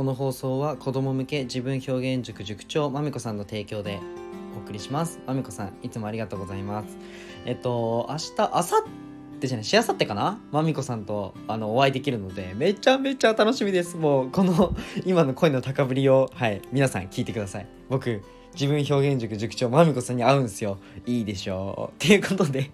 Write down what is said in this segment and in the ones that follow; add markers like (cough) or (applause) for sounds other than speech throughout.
この放送は子供向け自分表現塾塾長まみこさんの提供でお送りします。まみこさんいつもありがとうございます。えっと明日明後日じゃないしあさってかな？まみこさんとあのお会いできるのでめちゃめちゃ楽しみです。もうこの今の声の高ぶりをはい皆さん聞いてください。僕自分表現塾塾長まみこさんに会うんすよ。いいでしょう。っていうことで。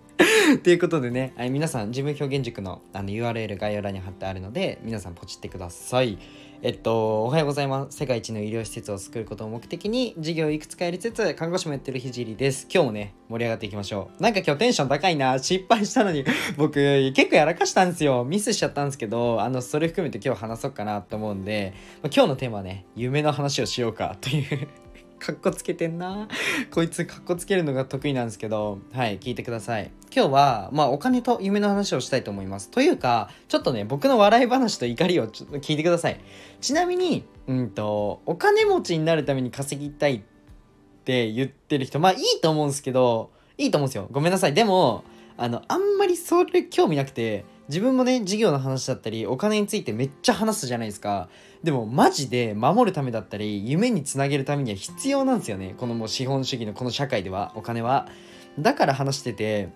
(laughs) ということでね、はい、皆さん自分表現塾のあの URL 概要欄に貼ってあるので皆さんポチってください。えっとおはようございます。世界一の医療施設を作ることを目的に事業をいくつかやりつつ看護師もやってるひじりです。今日もね盛り上がっていきましょう。なんか今日テンション高いな。失敗したのに (laughs) 僕結構やらかしたんですよ。ミスしちゃったんですけどあのそれ含めて今日話そうかなと思うんで今日のテーマはね夢の話をしようかというかっこつけてんな。こいつかっこつけるのが得意なんですけど。はい聞いてください。今日はまあお金と夢の話をしたいと思います。というかちょっとね僕の笑い話と怒りをちょっと聞いてください。ちなみにうんとお金持ちになるために稼ぎたいって言ってる人まあいいと思うんですけどいいと思うんですよ。ごめんなさい。でもあのあんまりそれ興味なくて自分もね事業の話だったりお金についてめっちゃ話すじゃないですか。でもマジで守るためだったり夢につなげるためには必要なんですよね。このもう資本主義のこの社会ではお金は。だから話してて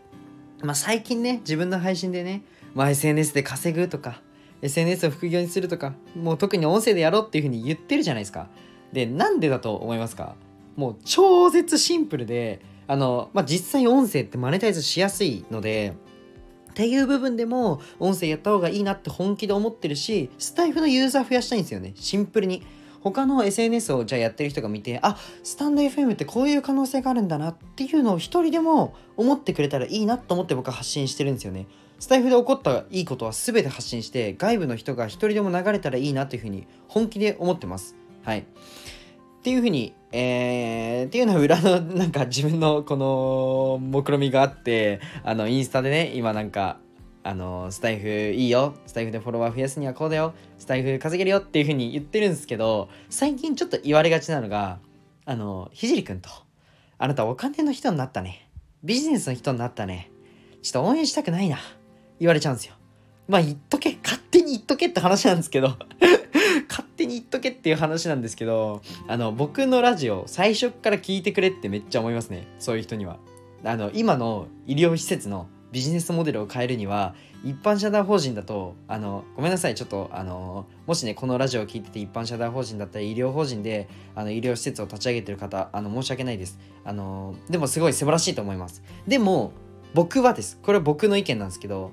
まあ最近ね自分の配信でね、まあ、SNS で稼ぐとか SNS を副業にするとかもう特に音声でやろうっていう風に言ってるじゃないですか。でなんでだと思いますか？もう超絶シンプルであの、まあ、実際音声ってマネタイズしやすいのでっていう部分でも音声やった方がいいなって本気で思ってるしスタイフのユーザー増やしたいんですよね。シンプルに。他の SNS をじゃあやってる人が見てあスタンド FM ってこういう可能性があるんだなっていうのを一人でも思ってくれたらいいなと思って僕は発信してるんですよね。スタイフで起こったいいことは全て発信して外部の人が一人でも流れたらいいなというふうに本気で思ってます。はい。っていうふうに、えー、っていうのは裏のなんか自分のこの目論みがあってあのインスタでね今なんかあのスタイフいいよスタイフでフォロワー増やすにはこうだよスタイフ稼げるよっていうふうに言ってるんですけど最近ちょっと言われがちなのがあのひじりくんとあなたお金の人になったねビジネスの人になったねちょっと応援したくないな言われちゃうんですよ。まあ言っとけ勝手に言っとけって話なんですけどとけっていう話なんですけどあの僕のラジオ最初から聞いてくれってめっちゃ思いますね。そういう人には。あの今の医療施設のビジネスモデルを変えるには一般社団法人だとあのごめんなさいちょっとあのもしねこのラジオを聞いてて一般社団法人だったり医療法人であの医療施設を立ち上げてる方あの申し訳ないです。あのでもすごい素晴らしいと思います。でも僕はです。これは僕の意見なんですけど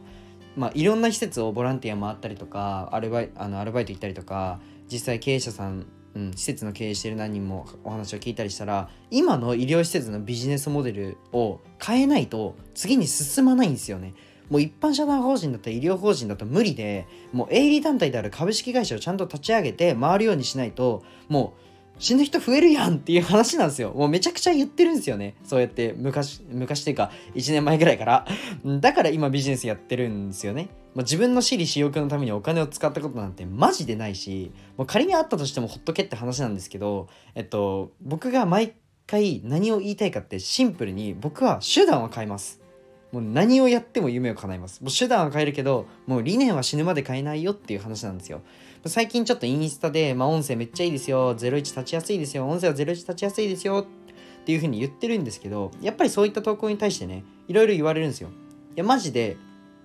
まあ、いろんな施設をボランティア回ったりとかアルバイあのアルバイト行ったりとか実際経営者さん、うん、施設の経営してる何人もお話を聞いたりしたら今の医療施設のビジネスモデルを変えないと次に進まないんですよね。もう一般社団法人だったら医療法人だと無理でもう営利団体である株式会社をちゃんと立ち上げて回るようにしないともう死ぬ人増えるやんっていう話なんですよ。もうめちゃくちゃ言ってるんですよね。そうやって昔、昔っていうか1年前ぐらいから。だから今ビジネスやってるんですよね。もう自分の私利私欲のためにお金を使ったことなんてマジでないし、もう仮にあったとしてもほっとけって話なんですけど、えっと、僕が毎回何を言いたいかってシンプルに僕は手段を変えます。もう何をやっても夢を叶えます。もう手段は変えるけど、もう理念は死ぬまで変えないよっていう話なんですよ。最近ちょっとインスタで、まあ、音声めっちゃいいですよ、01立ちやすいですよ、音声は01立ちやすいですよっていう風に言ってるんですけど、やっぱりそういった投稿に対してね、いろいろ言われるんですよ。いや、マジで、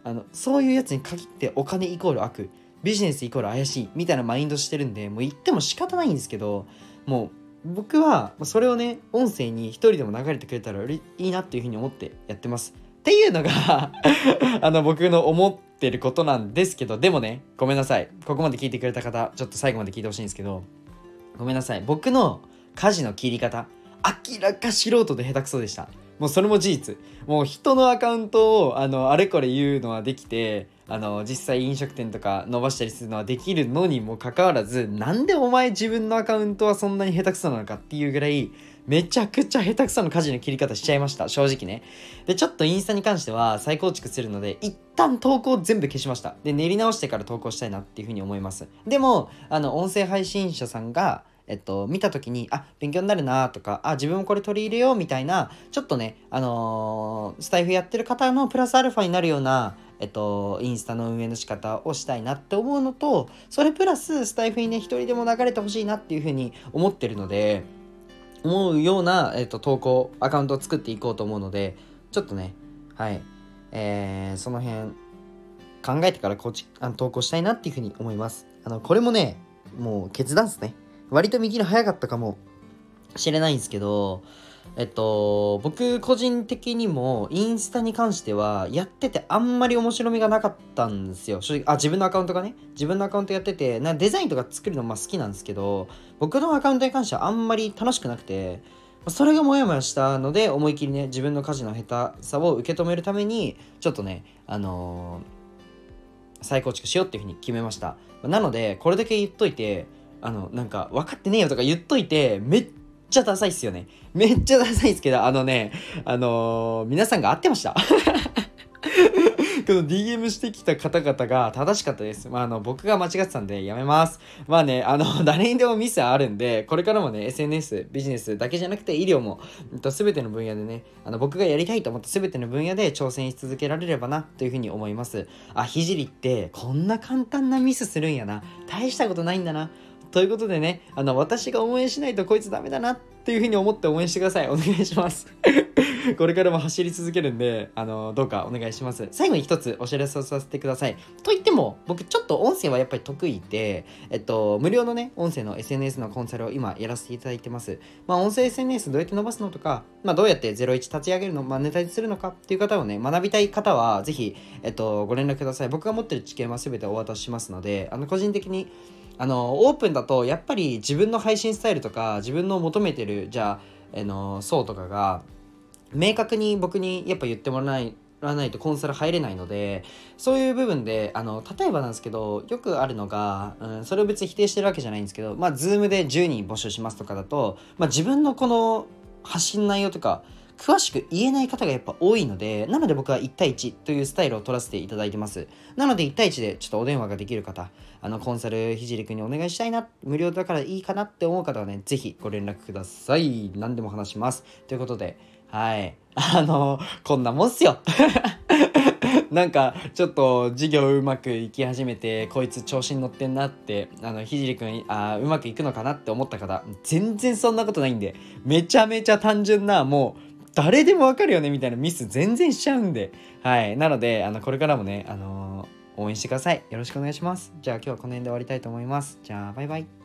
あの、そういうやつに限ってお金イコール悪、ビジネスイコール怪しいみたいなマインドしてるんで、もう言っても仕方ないんですけど、もう僕はそれをね、音声に一人でも流れてくれたらいいなっていう風に思ってやってます。っていうのが (laughs) あの僕の思ってることなんですけどでもねごめんなさい。ここまで聞いてくれた方ちょっと最後まで聞いてほしいんですけどごめんなさい。僕の舵の切り方明らか素人で下手くそでした。もうそれも事実。もう人のアカウントをあのあれこれ言うのはできてあの実際飲食店とか伸ばしたりするのはできるのにもかかわらずなんでお前自分のアカウントはそんなに下手くそなのかっていうぐらいめちゃくちゃ下手くそな舵の切り方しちゃいました。正直ね。で、ちょっとインスタに関しては再構築するので、一旦投稿全部消しました。で、練り直してから投稿したいなっていうふうに思います。でも、あの、音声配信者さんが、えっと、見た時に、あ、勉強になるなとか、あ、自分もこれ取り入れようみたいな、ちょっとね、あのー、スタイフやってる方のプラスアルファになるような、えっと、インスタの運営の仕方をしたいなって思うのとそれプラススタイフにね一人でも流れてほしいなっていうふうに思ってるので思うような、えっと、投稿アカウントを作っていこうと思うのでちょっとねはい。えー、その辺考えてからこっちあの投稿したいなっていうふうに思います。あのこれもねもう決断っすね。割と右の早かったかもしれないんですけどえっと、僕個人的にもインスタに関してはやっててあんまり面白みがなかったんですよ。正直、あ、自分のアカウントがね、自分のアカウントやってて、なデザインとか作るのまあ好きなんですけど、僕のアカウントに関してはあんまり楽しくなくて、それがモヤモヤしたので、思い切りね、自分の家事の下手さを受け止めるために、ちょっとね、あのー、再構築しようっていうふうに決めました。なので、これだけ言っといて、あの、なんか、分かってねえよとか言っといて、めっちゃダサいっすよね。めっちゃダサいっすけど、あのね、あのー、皆さんが合ってました。(laughs) この DM してきた方々が正しかったです。まあ、あの、僕が間違ってたんでやめます。まあね、あの、(laughs) 誰にでもミスあるんで、これからもね、SNS、ビジネスだけじゃなくて医療も、すべての分野でね、あの、僕がやりたいと思ったすべての分野で挑戦し続けられればな、というふうに思います。あ、ひじりって、こんな簡単なミスするんやな。大したことないんだな。ということでね、あの、私が応援しないとこいつダメだなっていうふうに思って応援してください。お願いします。(laughs) これからも走り続けるんで、あの、どうかお願いします。最後に一つお知らせをさせてください。と言っても、僕ちょっと音声はやっぱり得意で、えっと、無料のね、音声の SNS のコンサルを今やらせていただいてます。まあ、音声 SNS どうやって伸ばすのとか、まあ、どうやって01立ち上げるの、まあ、ネタにするのかっていう方をね、学びたい方は、ぜひ、えっと、ご連絡ください。僕が持ってる知見は全てお渡ししますので、あの、個人的に、あのオープンだとやっぱり自分の配信スタイルとか自分の求めてるじゃあ、あの層とかが明確に僕にやっぱ言ってもらわないらないとコンサル入れないのでそういう部分であの例えばなんですけどよくあるのが、うん、それを別に否定してるわけじゃないんですけどまあ Zoom で10人募集しますとかだと、まあ、自分のこの発信内容とか詳しく言えない方がやっぱ多いので、なので僕は1対1というスタイルを取らせていただいてます。なので1対1でちょっとお電話ができる方、あの、コンサルひじりくんにお願いしたいな、無料だからいいかなって思う方はね、ぜひご連絡ください。何でも話します。ということで、はい。あの、こんなもんっすよ。(laughs) なんかちょっと授業うまくいき始めてこいつ調子に乗ってんなってあのひじりくんあうまくいくのかなって思った方全然そんなことないんでめちゃめちゃ単純なもう誰でもわかるよねみたいなミス全然しちゃうんで。はい。なので、あの、これからもね、あのー、応援してください。よろしくお願いします。じゃあ今日はこの辺で終わりたいと思います。じゃあ、バイバイ。